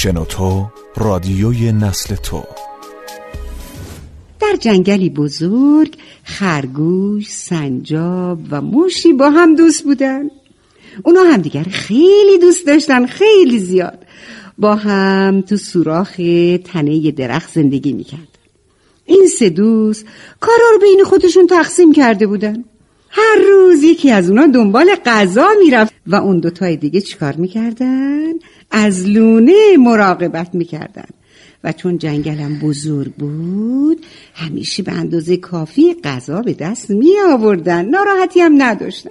شنوتو رادیوی نسل تو. در جنگلی بزرگ خرگوش، سنجاب و موشی با هم دوست بودن. اونا همدیگر خیلی دوست داشتن خیلی زیاد. با هم تو سوراخ تنه درخت زندگی می‌کرد این سه دوست کارا رو بین خودشون تقسیم کرده بودن. هر روز یکی از اونا دنبال غذا می‌رفت. و اون دوتای دیگه چیکار می‌کردن؟ از لونه مراقبت می‌کردن. و چون جنگلم بزرگ بود همیشه به اندازه کافی غذا به دست می آوردن ناراحتی هم نداشتن.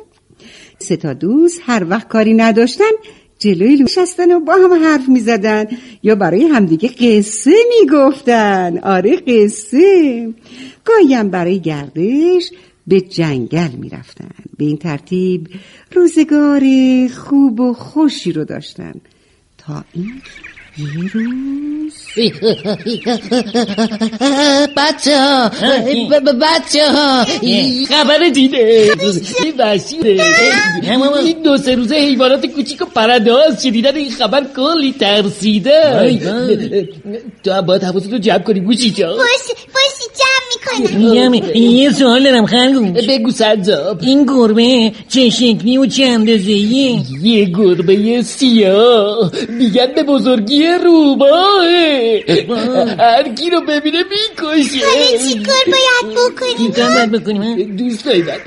سه تا دوست هر وقت کاری نداشتن جلوی نشستن و با هم حرف می زدن یا برای همدیگه قصه می گفتن آره قصه. گاهی هم برای گردش به جنگل می رفتن. به این ترتیب روزگار خوب و خوشی رو داشتن. تا این یه روز. بچه ها بچه ها خبر دیده. این دو سه روزه حیوانات کوچیک و پرنده ها شدیدن این خبر کلی ترسیده. تو باید حواست رو جمع کنی گوشی جا. جمع می‌کنم یه سوال دارم خرگوش بگو سنجاب این گربه چه شکلی و چه اندازه یه گربه سیاه میگن به بزرگی روباه هر کی رو ببینه می‌کشه. حالا چی کار باید بکنیم؟ چیکار باید بکنیم؟ دوستای من؟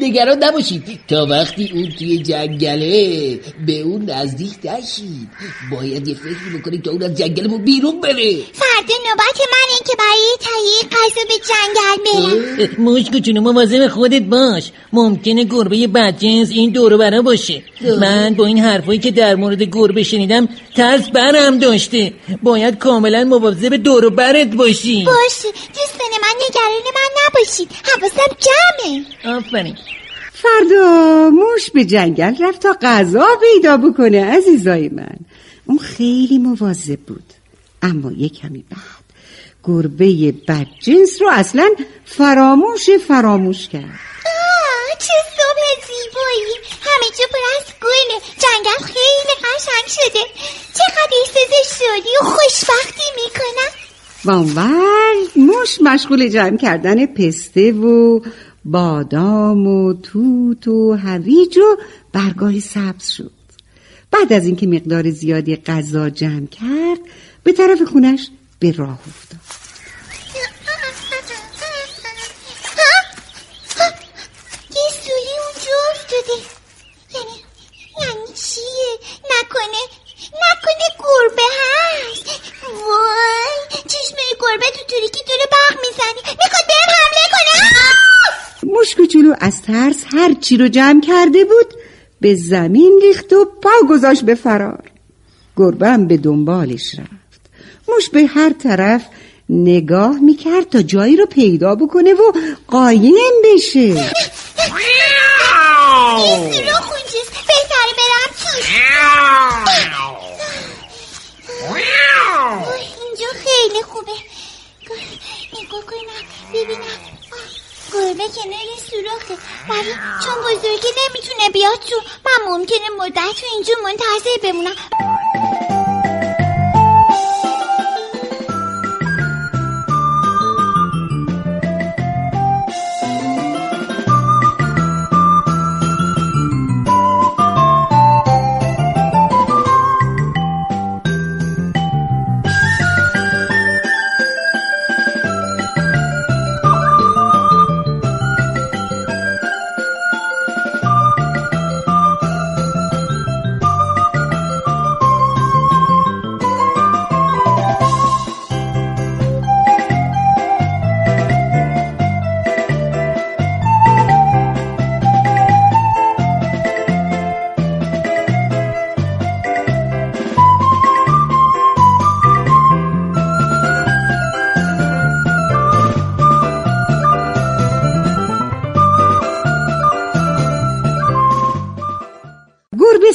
نگران نباشید. تا وقتی اون توی جنگله به اون نزدیک نشید باید یه فکری بکنید تا اون از جنگلمون بیرون بره. فردا نوبت منه که برای تهیه غذا به جنگل برم. موش کوچولو مواظب خودت باش. ممکنه گربه بدجنس این دورو برا باشه. من با این حرفایی که در مورد گربه شنیدم ترس برم داشته. باید کاملا مواظب دورو برت باشی. باشه دوستان من نگران من نباشید. حواسم جمعه. آفرین. فردا موش به جنگل رفت تا غذا پیدا بکنه عزیزای من. اون خیلی مواظب بود. اما یه کمی بعد گربه بدجنس رو اصلا فراموش فراموش کرد. آه چه صبح زیبایی. همه جا پر از گله. جنگل خیلی قشنگ شده. چقدر احساس شادی و خوشبختی می‌کنم. و اونور موش مشغول جمع کردن پسته و بادام و توت و هویج و برگاه سبز شد. بعد از اینکه مقدار زیادی غذا جمع کرد به طرف خونش به راه افتاد. یه سولی اونجا افتاده یعنی یعنی چیه؟ نکنه نکنه گربه هست. وای چشمه گربه تو تاریکی داره برق می‌زنی می‌خواد بهم حمله کنه. آه! موش کوچولو از ترس هر چی رو جمع کرده بود به زمین ریخت و پا گذاشت به فرار. گربه هم به دنبالش رفت. موش به هر طرف نگاه می‌کرد تا جایی رو پیدا بکنه و قایم بشه. بهتره برم اینجا خیلی خوبه. نگاه کنم ببینم. گربه کنار سوراخه. ولی چون بزرگی نمی‌تونه بیاد تو من ممکنه مدت تو اینجا منتظر بمونم.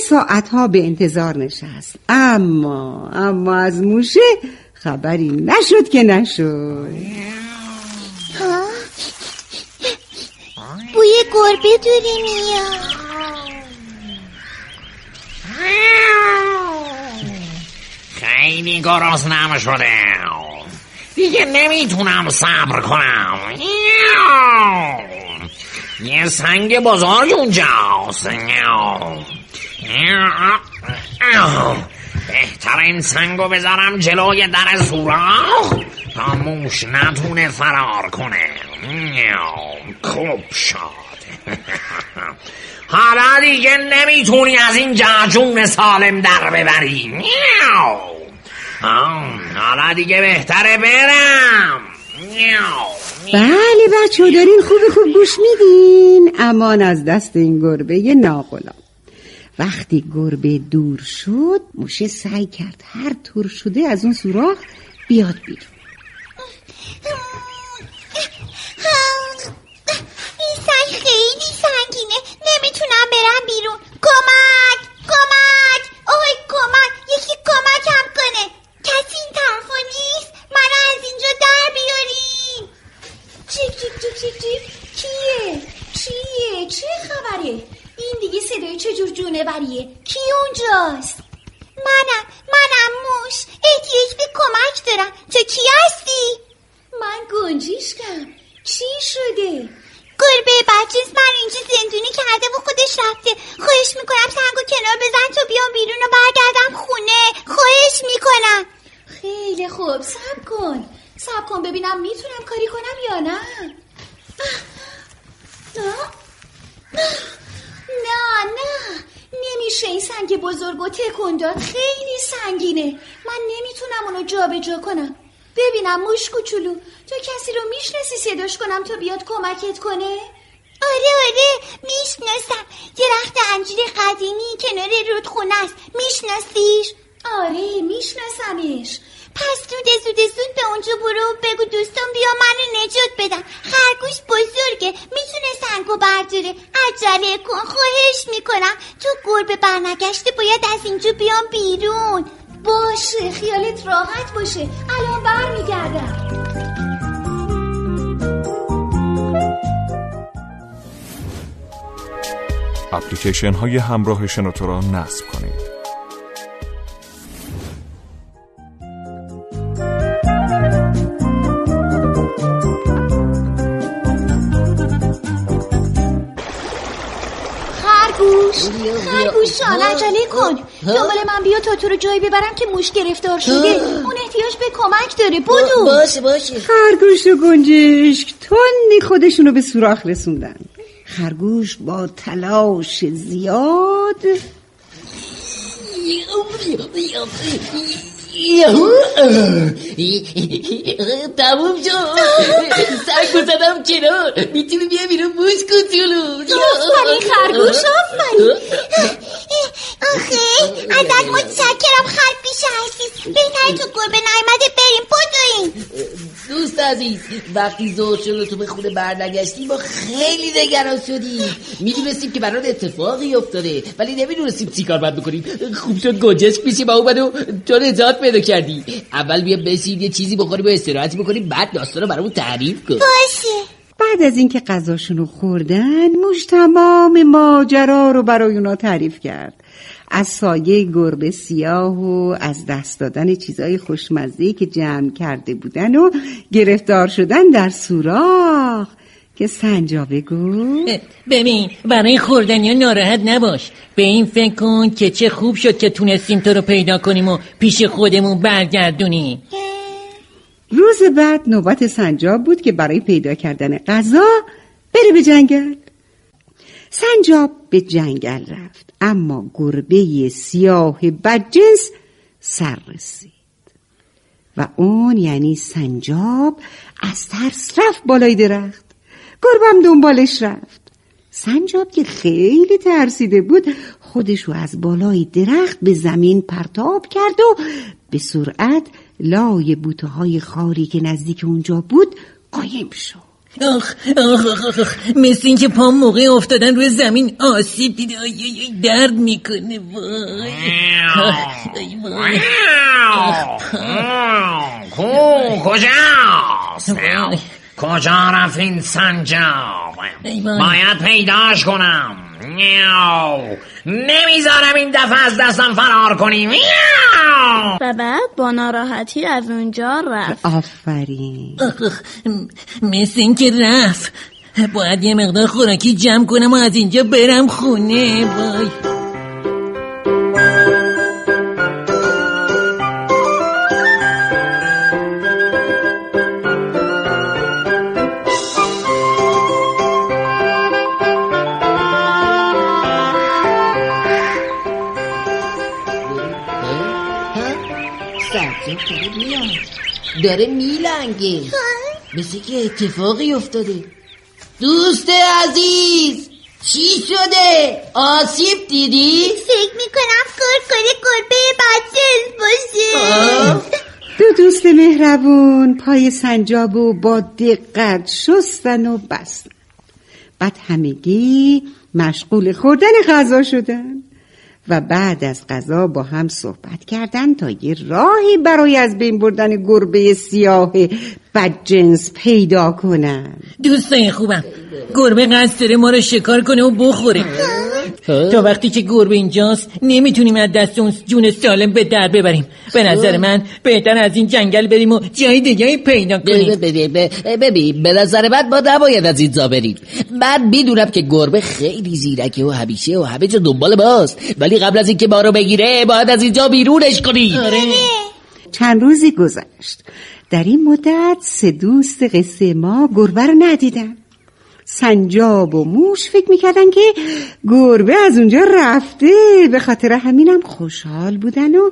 ساعتها به انتظار نشست. اما اما از موشه خبری نشد که نشد. ها؟ بوی گربه داره میاد. خیلی گرسنم شده. دیگه نمی‌تونم صبر کنم. یه سنگ بزرگ اونجاست. بهتر این سنگو بذارم جلوی در سوراخ تا موش نتونه فرار کنه. خوب شد. حالا دیگه نمی‌تونی از این جعجون سالم در ببری. حالا دیگه بهتره برم. بله بچه دارین خوب خوب گوش میدین. امان از دست این گربه ناغلام وقتی گربه دور شد موشه سعی کرد هر طور شده از اون سوراخ بیاد بیرون این سنگ خیلی سنگینه نمی‌تونم برم بیرون کمک کمک اوه کمک یکی کمکم کنه کسی این طرفا نیست من از اینجا در بیاریم جیک جیک جیک جیک جیک کیه چیه چه خبره این دیگه صدای چجور جونوریه کی اونجاست منم منم موش احتیاج به کمک دارم تو کی هستی من گنجیشکم چی شده گربه بچیز من اینجا زندونی کرده و خودش رفته خواهش می‌کنم سنگو کنار بزن تو بیام بیرون و برگردم خونه خواهش می‌کنم خیلی خوب سب کن سب کن ببینم می‌تونم کاری یا نه نه نه نمیشه این سنگ بزرگ و تکون داد خیلی سنگینه. من نمی‌تونم اونو جابجا جا کنم. ببینم موش کوچولو تو کسی رو می‌شناسی صداش کنم تا بیاد کمکت کنه؟ آره آره. می‌شناسم. درخت انجیر قدیمی کنار رودخونه است. میشناسیش؟ آره میشناسمش. پس زود زود زود به اونجا برو بگو دوستان بیا منو نجات بدن. خرگوش بزرگه می‌تونه سنگو برداره. عجله کن خواهش می‌کنم. تو گربه برنگشته باید از اینجا بیام بیرون. باشه خیالت راحت باشه. الان برمیگردم. اپلیکیشن های همراه شنوتو را نصب کنید. کن دنبال من بیا تا تو رو جایی ببرم که موش گرفتار شده. اون احتیاج به کمک داره بدو. باشه باشه. خرگوش و گنجشک تندی خودشونو به سوراخ رسوندن. خرگوش با تلاش زیاد. یهو تموم شد. سنگ زدم کنار. می‌تونی بیا بیرون موش کوچولو آفرین خرگوش آفرین. آخه ازت متشکرم خرگوش عزیز. بهتر تو گربه نایمده بریم بدویم دوست عزیز. وقتی زور شد تو به خونه برنگشتی ما خیلی نگران شدیم. می‌دونستیم که برات اتفاقی افتاده ولی نمی‌دونستیم چی کار باید بکنیم. خوب شد گنجشک پیش با اومد و تو نجات پیدا کردی. اول بیا بشین یه چیزی بخوریم و استراحتی بکنیم بعد داستان رو برامون تعریف کن. باشه. بعد از اینکه غذاشونو خوردن موش تمام ماجرا رو برای اونا تعریف کرد. از سایه گربه سیاه و از دست دادن چیزای خوشمزه که جمع کرده بودن و گرفتار شدن در سوراخ. که سنجابه گفت ببین برای خوردنی ناراحت نباش. به این فکر کن که چه خوب شد که تونستیم تو رو پیدا کنیم و پیش خودمون برگردونیم. روز بعد نوبت سنجاب بود که برای پیدا کردن غذا بره به جنگل. سنجاب به جنگل رفت. اما گربه سیاه بدجنس سر رسید. و اون یعنی سنجاب از ترس رفت بالای درخت. گربم دنبالش رفت. سنجاب که خیلی ترسیده بود خودشو از بالای درخت به زمین پرتاب کرد و به سرعت لای بوته های خاری که نزدیک اونجا بود قایم شد. آخ آخ آخ, آخ. مثل اینکه پام موقع افتادن روی زمین آسیب دیده. درد می‌کنه. وای. وای. کجاست؟ کجا رفت این سنجاب؟ باید پیداش کنم. نمی‌ذارم این دفعه از دستم فرار کنیم و بعد با ناراحتی از اونجا رفت. آفرین. مثل اینکه رفت. باید یه مقدار خوراکی جمع کنم و از اینجا برم خونه. وای. داره میلنگه. مثل که اتفاقی افتاده. دوست عزیز چی شده؟ آسیب دیدی؟ فکر می‌کنم کرکره گربه بدجنس باشه. دو دوست مهربون پای سنجاب و با دقت شستن و بستن. بعد همگی مشغول خوردن غذا شدن. و بعد از غذا با هم صحبت کردن تا یه راهی برای از بین بردن گربه سیاه بدجنس پیدا کنن. دوستای خوبم گربه قصد داره ما رو شکار کنه و بخوره. تا وقتی که گربه اینجاست نمی‌تونیم از دست اون جون سالم به در ببریم. به نظر من بهتر از این جنگل بریم و جای دیگه پیدا کنیم. ببین به نظر من ما نباید از اینجا بریم. من می‌دونم که گربه خیلی زیرکه و همیشه و همه جا دنبال ماست. ولی قبل از اینکه ما رو بگیره باید از اینجا بیرونش کنی آره. چند روزی گذشت. در این مدت سه دوست قصه ما گربه رو ندیدن. سنجاب و موش فکر می‌کردن که گربه از اونجا رفته. به خاطر همینم خوشحال بودن و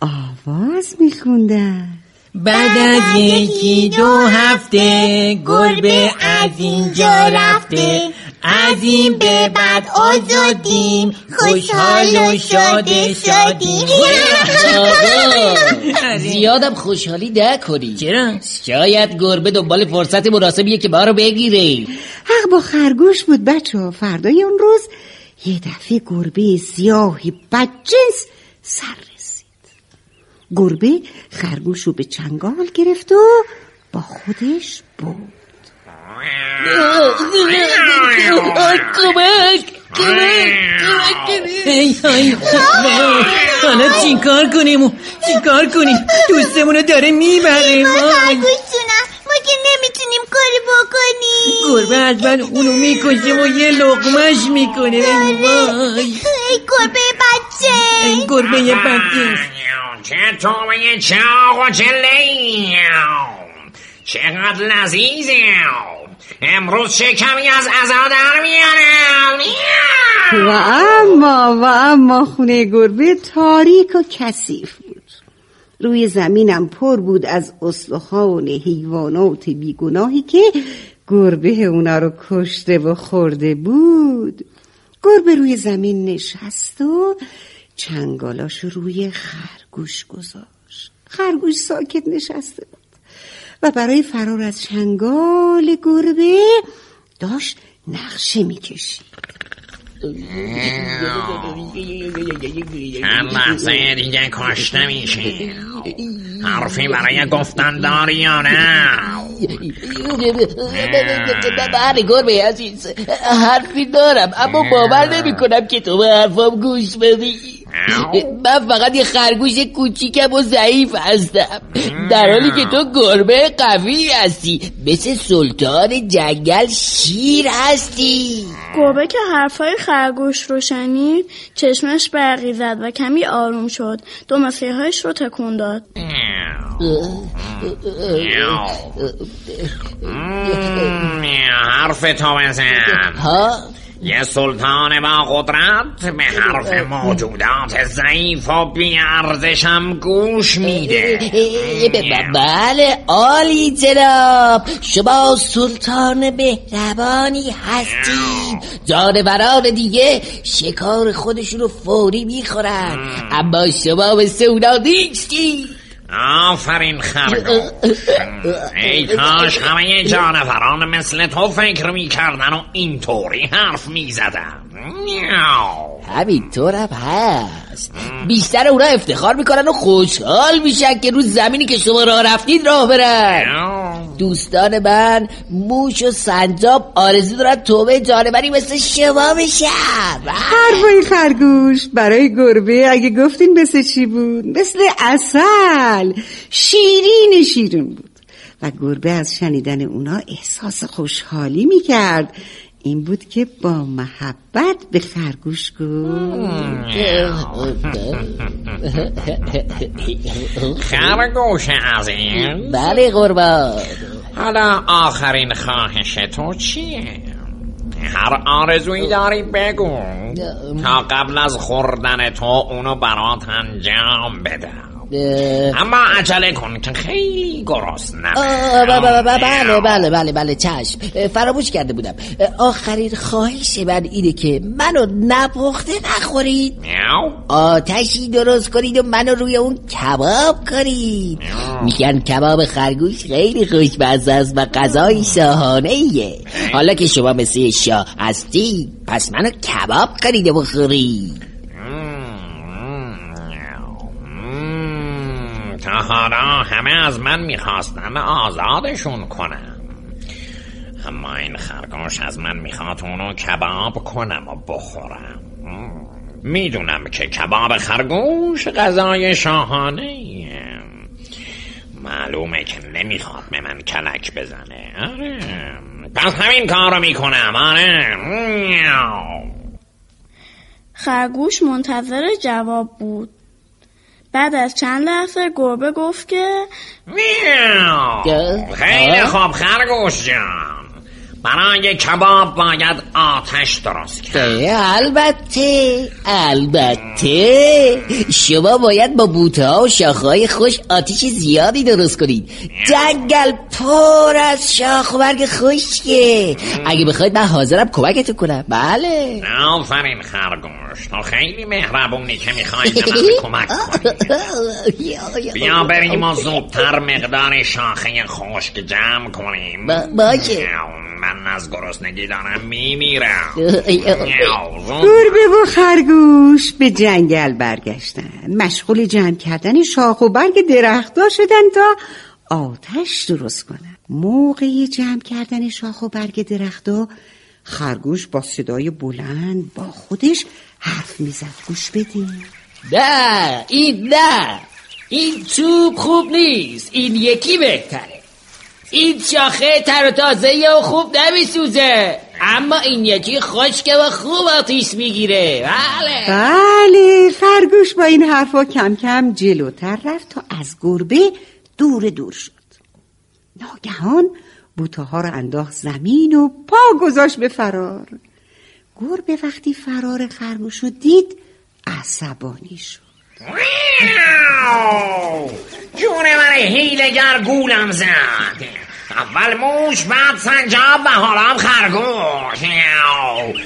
آواز میخوندن. بعد از یکی دو هفته گربه از اینجا رفته. از این به بعد آزادیم. خوشحال و شاده شادیم زیادم خوشحالی نکنی. چرا؟ شاید گربه دنبال فرصت مناسبیه که ما رو بگیره حق با خرگوش بود بچه فردای اون روز یه دفعه گربه سیاهی بدجنس سر رسید. گربه خرگوش رو به چنگال گرفت و با خودش بود کمک حالا چی کار کنیم چی کار کنیم دوستمونو داره می‌بره ما که نمی‌تونیم کاری بکنیم گربه من اونو می‌کشه و یه لقمش می‌کنه ای گربه بچه ای گربه بچه چه تومه چاق و چه لیم چقدر لذیذه امروز چه کمی از ازا در میارم و اما و اما خونه گربه تاریک و کثیف بود. روی زمینم پر بود از استخوان حیوانات بیگناهی که گربه اونا رو کشته و خورده بود. گربه روی زمین نشست و چنگالاش روی خرگوش گذاشت. خرگوش ساکت نشسته بود. و برای فرار از چنگال گربه داشت نقشه می‌کشید. چند لحظه دیگه کشته میشه حرفی برای گفتن داری یا نه؟ بله گربه عزیز حرفی دارم اما باور نمی کنم که تو به حرفام گوش بدی. من فقط یه خرگوش کوچیکم و ضعیف هستم. در حالی که تو گربه قوی هستی. مثل سلطان جنگل شیر هستی. گربه که حرفای خرگوش رو شنید چشمش برقی زد و کمی آروم شد. دو مسیحهایش رو تکون داد. حرف تو بزن. ها؟ یه سلطان با قدرت به حرف موجودات ضعیف و بیارزشم گوش میده. بله عالی جناب. شما سلطان مهربانی هستید. جانوران دیگه شکار خودشون رو فوری می‌خورن. اما شما مثل اونا نیستی. آفرین خرگوش ای کاش همه جانوران مثل تو فکر می‌کردن و اینطوری حرف می‌زدن. همینطورم هست بیشتر اونا افتخار می‌کنن و خوشحال میشن که روز زمینی که شما راه رفتید راه برن. دوستان من موش و سنجاب آرزو دارن توبه جانوری مثل شما بشن. حرفای خرگوش برای گربه اگه گفتین مثل چی بود؟ مثل اصل شیرین شیرین بود. و گربه از شنیدن اونا احساس خوشحالی می‌کرد. این بود که با محبت به خرگوش گفت. خرگوش عزیز. بله قربان. حالا آخرین خواهش تو چیه؟ هر آرزویی داری بگو. تا قبل از خوردن تو اونو برات انجام بدم. اما عجله کن که خیلی ب- بله بله بله بله چشم. فراموش کرده بودم. آخرین خواهش من اینه که منو نپخته نخورید. آتشی درست کنید و منو روی اون کباب کنید. میگن کباب خرگوش خیلی خوشمزه است و غذای شاهانه ایه حالا که شما مثل شاه هستی پس منو کباب کنید و بخورید. همه از من می‌خواستن آزادشون کنم اما این خرگوش از من می‌خواد اونو کباب کنم و بخورم. می‌دونم که کباب خرگوش غذای شاهانه. معلومه که نمی‌خواد به من کلک بزنه آره پس همین کار رو می‌کنم آره. خرگوش منتظر جواب بود بعد از چند لحظه گربه گفت که میاو. خیلی خوب خرگوش جان. برای کباب باید آتش درست کرد. البته البته. شما باید با بوته ها و شاخه های خوش آتیش زیادی درست کنید. جنگل پر از شاخ و برگ خشکه. اگه بخواید من حاضرم کمکتون کنم. بله. آفرین خرگوش. تو خیلی مهربونی که می‌خوای به من کمک کنی. بیا بریم و زودتر مقدار شاخه خشک جمع کنیم. با- باشه. من از گرسنگی دارم میمیرم. گربه و خرگوش به جنگل برگشتن. مشغول جمع کردن شاخ و برگ درختها شدن تا آتش درست کنن. موقع جمع کردن شاخ و برگ درختها خرگوش با صدای بلند با خودش حرف می‌زد. گوش بدین. نه این نه. این چوب خوب نیست. این یکی بهتره. این شاخه تر و تازه و خوب نمیسوزه. اما این یکی خشکه و خوب آتیش می‌گیره. بله. بله خرگوش با این حرفا کم کم جلوتر رفت تا از گربه دور دور شد. ناگهان بوته ها رو انداخت زمین و پا گذاشت به فرار. گربه وقتی فرار خرگوش رو دید عصبانی شد. جون من هیلگر گولم زد. اول موش بعد سنجاب و حالا هم خرگوش.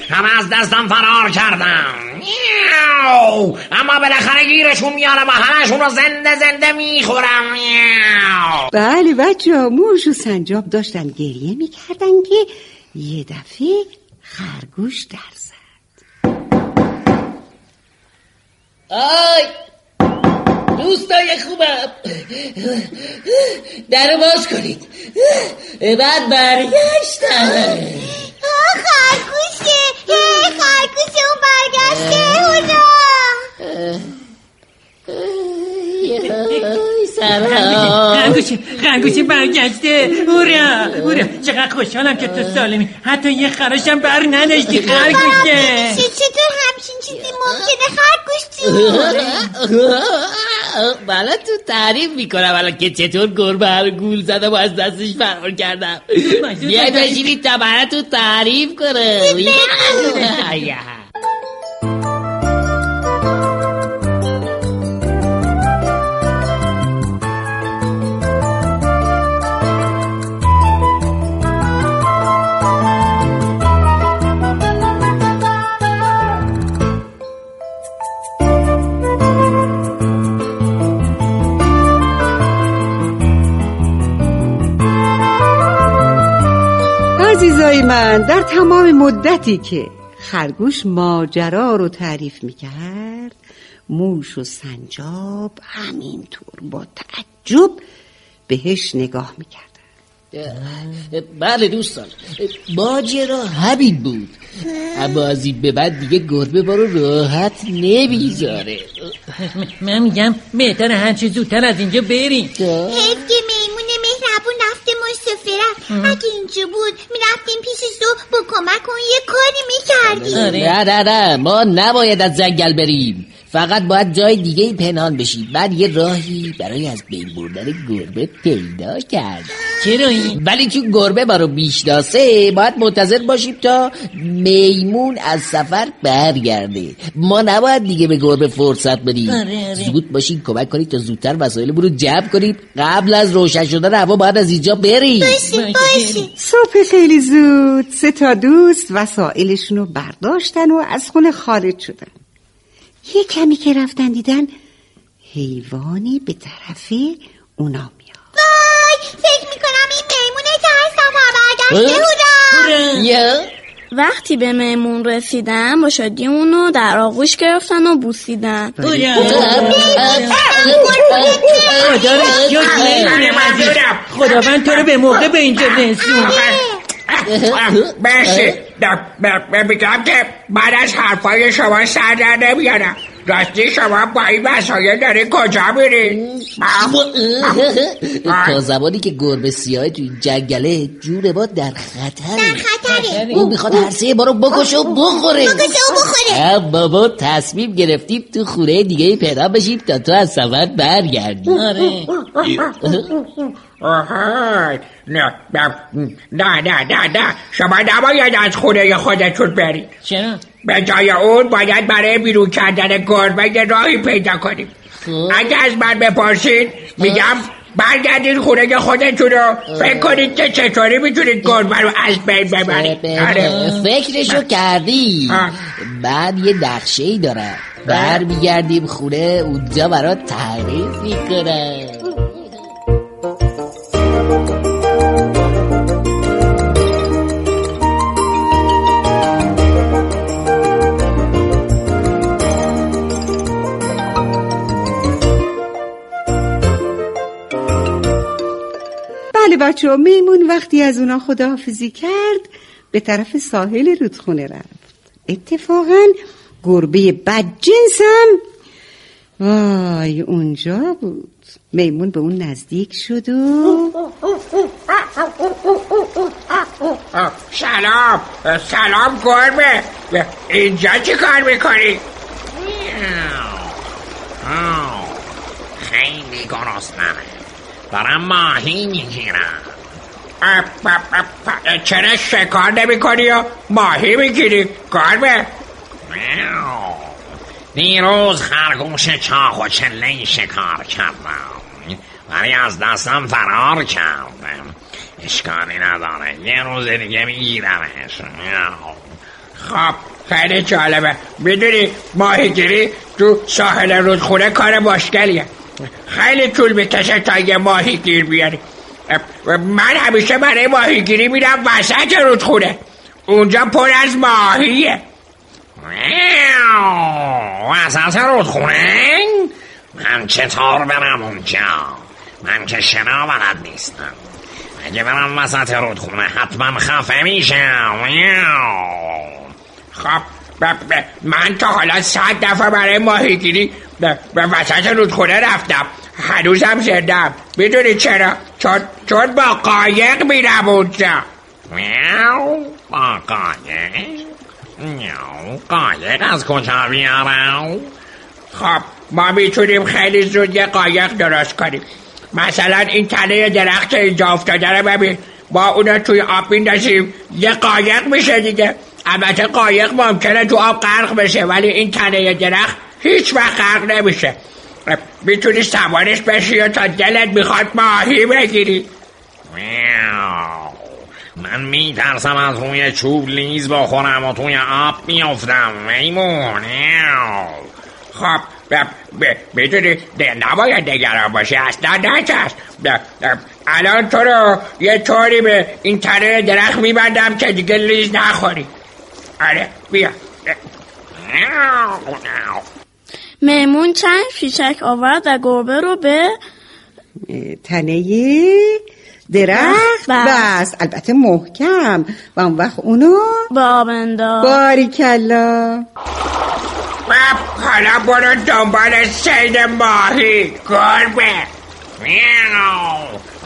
همه از دستم فرار کردم میاو. اما بالاخره گیرشون میارم و همشون رو زنده زنده می‌خورم میاو. بله بچه موش و سنجاب داشتن گریه می‌کردن که یه دفعه خرگوش در زد آی دوستای خوبم. در باز کنید. بعد برگشتن آه خرگوشه. خرگوشه اون برگشته هورا سلام خرگوش خرگوش برگشته. هورا هورا چقدر خوشحالم که تو سالمی. حتی یه خراشم بر نداشتی خرگوشه. چطور همچین چیزی ممکنه خرگوش جون بله تو تعریف می‌کنم الان که چطور گربه هر گول زدم و از دستش فرار کردم. بیای بشینید تا براتون تعریف کنم. من در تمام مدتی که خرگوش ماجرا رو تعریف می‌کرد موش و سنجاب همینطور با تعجب بهش نگاه می‌کردن بله دوستان ماجرا همین بود. اما از این به بعد دیگه گربه ما رو راحت نمی‌ذاره من میگم بهتر هرچی زودتر از اینجا بریم. حیف که اگه اینجا بود می‌رفتیم پیش زو با کمک اون یه کاری می‌کردیم. آره. نه نه نه. ما نباید از جنگل بریم. فقط باید جای دیگه پینهان بشیم بعد یه راهی برای از بین بردن گربه پیدا کرد چرا این ولی چون گربه ما رو می‌شناسه باید منتظر باشیم تا میمون از سفر برگرده. ما نباید دیگه به گربه فرصت بدیم. آره، آره. زود باشین کمک کنید تا زودتر وسایلمون رو جمع کنید قبل از روشن شدن هوا باید از اینجا بریم. صبح خیلی زود. سه تا دوست وسایلشون رو برداشتن و از خونه خارج شدن. یه کمی که رفتن دیدن حیوانی به طرف اونا میاد وای فکر می‌کنم این میمونه که از سفر برگشته هورا یا وقتی به میمون رسیدن با شادی اونو در آغوش گرفتن و بوسیدن. خداوند تو رو به موقع به اینجا رسون مرسی ب- ب- میگم که من از حرفای شما سر در نمیارم راستی شما با این وسایل دارین کجا میرین تا زمانی که گربه سیاه توی جنگله جون ما در خطره. خطره. اون می‌خواد هر سه ما رو بکشه و بخوره. بکشه و بخوره. اما ما تصمیم گرفتیم تو خونه دیگه پیدا بشیم تا تو از سفر برگردی. آره. آهای نه نه نه نه نه. شما نباید از خونه خودتون برید. چرا؟ به جای اون باید برای بیرون کردن گربه یه راهی پیدا کنیم. خب. اگه از من بپرسید میگم برگردید خونه خودتون رو. فکر کنید که چطوری می‌تونید گربه رو از بین ببرید. آره. فکرشو کردی. بعد یه نقشه ای دارم. بر میگردیم خونه اونجا برات تعریف می‌کنم. بله بچه ها میمون وقتی از اونا خداحافظی کرد به طرف ساحل رودخونه رفت. اتفاقا گربه بدجنسم وای اونجا بود. میمون به اون نزدیک شد و سلام سلام گربه. اینجا چی کار می‌کنی؟ خیلی گرسنمه. دارم ماهی می‌گیرم. چرا شکار نمی کنی و ماهی می‌گیری؟ گربه دیروز خرگوش چاق و چله شکار کردم. ولی از دستم فرار کردم. اشکالی نداره. یه روز دیگه میگیرمش. خب خیلی جالبه. می‌دونی ماهیگیری تو ساحل رودخونه کار مشکلیه. خیلی طول می‌کشه تا یه ماهی گیر بیاری. من همیشه برای ماهیگیری میرم وسط رودخونه. اونجا پر از ماهیه. وسط رودخونه؟ من چطور برم اونجا؟ من که شنا بلد نیستم. اگه برم وسط رودخونه حتما خفه میشم. خب من تا حالا صد دفعه برای ماهیگیری به وسط رودخونه رفتم. هنوزم زندم. می‌دونی چرا؟ چون چون با قایق میرم اونجا با قایق. میاو قایق از کجا بیارم؟ خب ما می‌تونیم خیلی زود یه قایق درست کنیم. مثلا این تنه درخت اینجا افتاده رو ببین. با اونو توی آب میندازیم. یه قایق میشه دیگه. البته قایق ممکنه تو آب غرق بشه ولی این تنه درخت هیچ وقت غرق نمیشه. می‌تونی سوارش بشی و تا دلت می‌خواد ماهی بگیری. من میترسم از روی چوب لیز بخورم و توی آب میافتم میمون. خب می‌دونی نباید نگران باشی اصلا نترس. الان تو رو یه طوری به این تنه درخت میبندم که دیگه لیز نخوری. آره بیا. میمون چند پیچک آورد و گربه رو به تنه درخت. بست. بست البته محکم. و اون وقت اونو به آب انداخت. باریکلا. حالا برو دنبال سید ماهی گربه.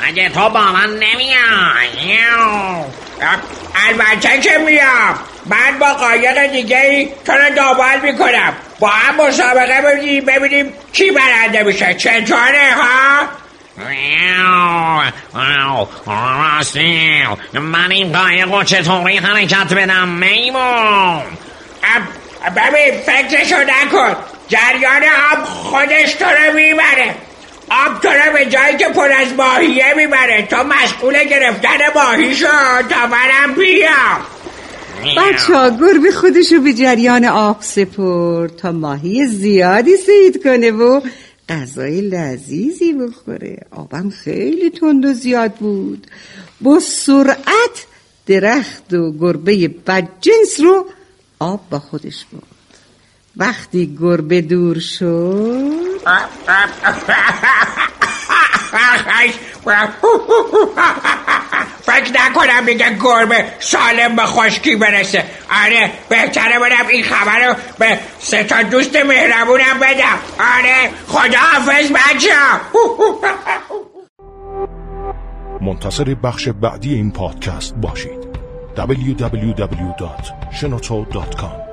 مگه تو با من نمیای. البته که میام. من با قایق دیگه ای تو رو دنبال می‌کنم. با هم مسابقه ببینیم ببینیم کی برنده میشه. چطوره ها. راستی من این قایق رو چطوری حرکت بدم میمون؟ ببین فکرشو نکن. جریان آب خودش تو رو می‌بره. آب تو رو به جایی که پر از ماهیه می‌بره. تو مشغول گرفتن ماهی شو تا منم بیام. بچه ها گربه خودشو به جریان آب سپرد تا ماهی زیادی سید کنه و غذای لذیذی بخوره. آبم خیلی تند و زیاد بود. با سرعت درخت و گربه بدجنس رو آب با خودش برد. وقتی گربه دور شد فکر نکنم دیگه گربه سالم به خشکی برسه. آره بهتره برم این خبر رو به سه تا دوست مهربونم بدم. آره خدا حافظ بچه منتظر بخش بعدی این پادکست باشید. www.shenoto.com